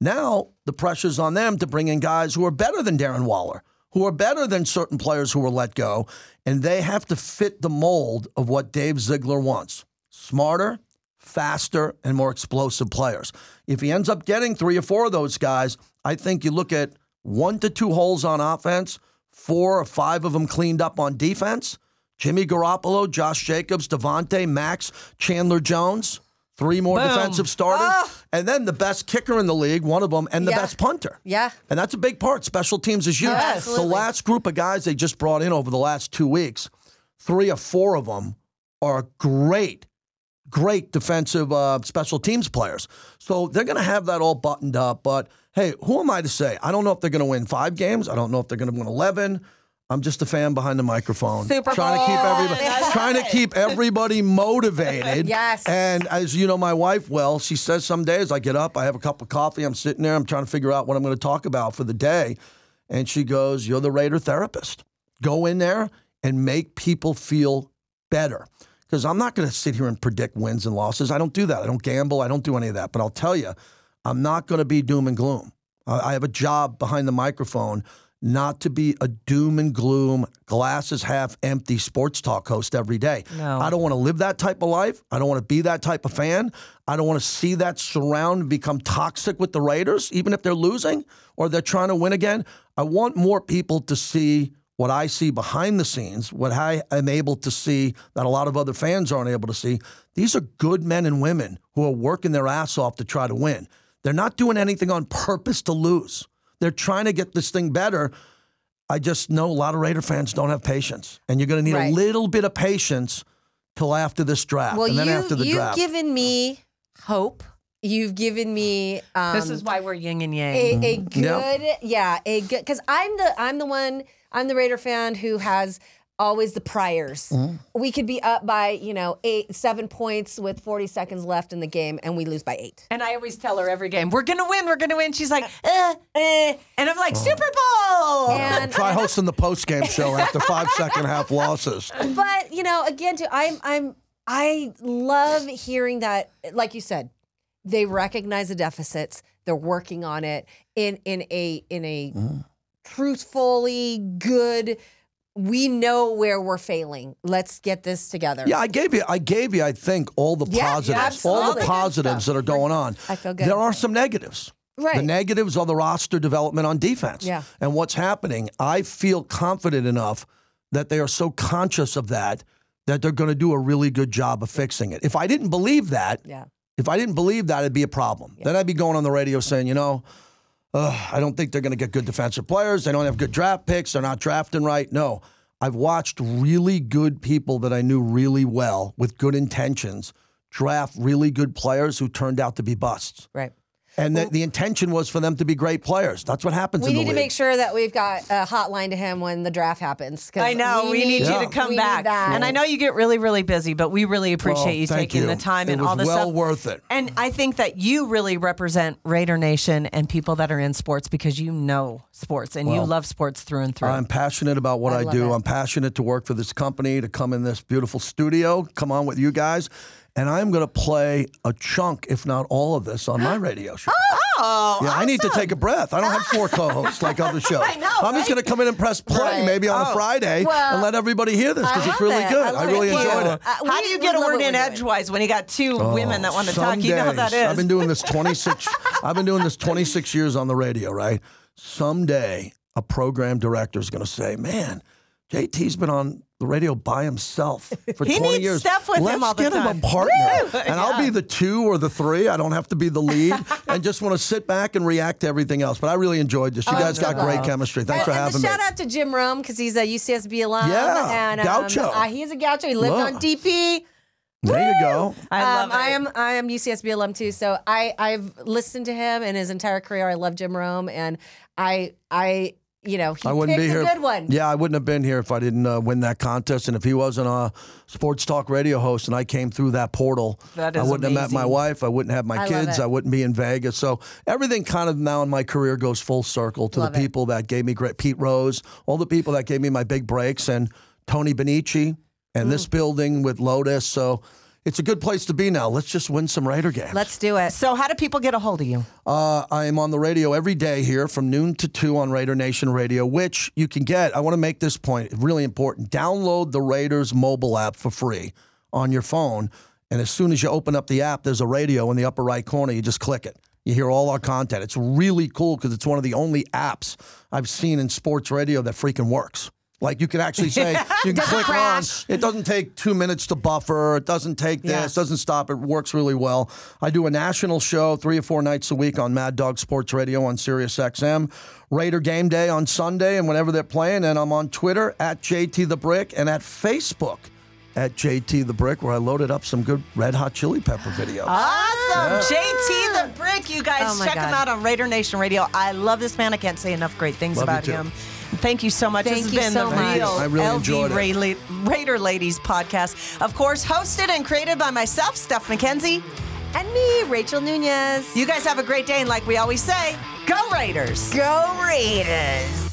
Now the pressure's on them to bring in guys who are better than Darren Waller, who are better than certain players who were let go, and they have to fit the mold of what Dave Ziegler wants. Smarter, faster, and more explosive players. If he ends up getting three or four of those guys, I think you look at one to two holes on offense, four or five of them cleaned up on defense. Jimmy Garoppolo, Josh Jacobs, Davante, Maxx, Chandler Jones, three more Boom. defensive starters, and then the best kicker in the league, one of them, and the Yeah. best punter. Yeah. And that's a big part. Special teams is huge. Yes. The last group of guys they just brought in over the last two weeks, three or four of them are great, great defensive uh, special teams players. So they're going to have that all buttoned up. But hey, who am I to say? I don't know if they're going to win five games. I don't know if they're going to win 11. I'm just a fan behind the microphone, Super trying to keep everybody, trying to keep everybody motivated. Yes. And as you know, my wife, well, she says some days I get up, I have a cup of coffee, I'm sitting there, I'm trying to figure out what I'm going to talk about for the day. And she goes, You're the Raider therapist. Go in there and make people feel better. Because I'm not going to sit here and predict wins and losses. I don't do that. I don't gamble. I don't do any of that. But I'll tell you, I'm not going to be doom and gloom. I have a job behind the microphone not to be a doom and gloom, glasses half empty sports talk host every day. No. I don't want to live that type of life. I don't want to be that type of fan. I don't want to see that surround and become toxic with the Raiders, even if they're losing or they're trying to win again. I want more people to see what I see behind the scenes, what I am able to see that a lot of other fans aren't able to see. These are good men and women who are working their ass off to try to win. They're not doing anything on purpose to lose. They're trying to get this thing better. I just know a lot of Raider fans don't have patience, and you're going to need Right. a little bit of patience till after this draft, Well, and then you after the you've draft. given me hope. You've given me um, This is why we're yin and yang. a, a good Yeah. yeah a good because i'm the i'm the one i'm the raider fan who has always the priors. Mm-hmm. We could be up by, you know, eight, seven points with 40 seconds left in the game and we lose by eight. And I always tell her every game, we're gonna win, we're gonna win. She's like, eh, [LAUGHS] eh. And I'm like, Super Bowl. And Try hosting the post game show after five [LAUGHS] second half losses. but you know, again, too, I'm I'm I love hearing that. Like you said, they recognize the deficits. They're working on it in in a in a truthfully good. We know where we're failing. Let's get this together. Yeah, I gave you. I gave you. I think all the Yeah, yeah, positives, all the positives that are going on. I feel good. There are some negatives. Right. The negatives are the roster development on defense. Yeah. And what's happening? I feel confident enough that they are so conscious of that that they're going to do a really good job of fixing it. If I didn't believe that, Yeah. if I didn't believe that, it'd be a problem. Then I'd be going on the radio saying, you know, I don't think they're going to get good defensive players. They don't have good draft picks. They're not drafting right. No, I've watched really good people that I knew really well with good intentions draft really good players who turned out to be busts. Right. And the, the intention was for them to be great players. That's what happens We in the need to make sure that we've got a hotline to him when the draft happens. 'cause I know. We, need, Yeah. you to come we back. that. And I know you get really, really busy, but we really appreciate Well, you taking you. the time It and was all this well stuff. worth it. And I think that you really represent Raider Nation and people that are in sports because you know sports and you love sports through and through. I'm passionate about what I, love do. it. I'm passionate to work for this company, to come in this beautiful studio, come on with you guys. And I'm going to play a chunk, if not all of this, on my [GASPS] radio show. oh, Yeah, I need to take a breath. I don't have four [LAUGHS] co-hosts like other shows. I know, I'm just going to come in and press play Right. maybe on a Oh. Friday Well, and let everybody hear this because it's really it. good. I I, really it. enjoyed Yeah. it. Uh, How do you get a word in we're edgewise when you got two Oh, women that want to some talk? You know how that days- is. I've been doing this [LAUGHS] 26. I've been doing this 26 years on the radio. Right. Someday a program director is going to say, "Man, JT's been on the radio by himself for [LAUGHS] He 20 needs years. Steph with him Let's all the get him a partner, Woo! [LAUGHS] and I'll be the two or the three. I don't have to be the lead, [LAUGHS] and just want to sit back and react to everything else. But I really enjoyed this. You guys so got great glad. chemistry. Thanks and, for and having the me. shout out to Jim Rome because he's a UCSB alum. Yeah, and, um, Gaucho. uh, he's a Gaucho. He lived Look. on DP. There you go. I love um, it. I am I am UCSB alum too, so I I've listened to him in his entire career. I love Jim Rome, and I I you know he I wouldn't picked be here. a good one. Yeah, I wouldn't have been here if I didn't uh, win that contest. And if he wasn't a sports talk radio host and I came through that portal, That I wouldn't have met my wife. I wouldn't have my I kids. I wouldn't be in Vegas. So everything kind of now in my career goes full circle to Love the it. people that gave me great Pete Rose, all the people that gave me my big breaks, and Tony Benici, and this Mm. building with Lotus. So it's a good place to be now. Let's just win some Raider games. Let's do it. so, how do people get a hold of you? Uh, I am on the radio every day here from noon to 2 on Raider Nation Radio, which you can get. I want to make this point really important. Download the Raiders mobile app for free on your phone. And as soon as you open up the app, there's a radio in the upper right corner. You just click it. You hear all our content. It's really cool because it's one of the only apps I've seen in sports radio that freaking works. Like you can actually say [LAUGHS] you can click crash. on. It doesn't take two minutes to buffer. It doesn't take this. Yeah. Doesn't stop. It works really well. I do a national show three or four nights a week on Mad Dog Sports Radio on Sirius XM. Raider Game Day on Sunday and whenever they're playing. And I'm on Twitter at JT the Brick and at Facebook at JT the Brick, where I loaded up some good Red Hot Chili Pepper videos. Awesome. JT the Brick. You guys Oh my check him out on Raider Nation Radio. I love this man. I can't say enough great things Love you about too. Him. Thank you so much. Thank this you has been so the much. real I really LV enjoyed it. Raider Ladies podcast. Of course, hosted and created by myself, Steph Mackenzie. And me, Rachael Nunez. You guys have a great day. And like we always say, go Raiders. Go Raiders.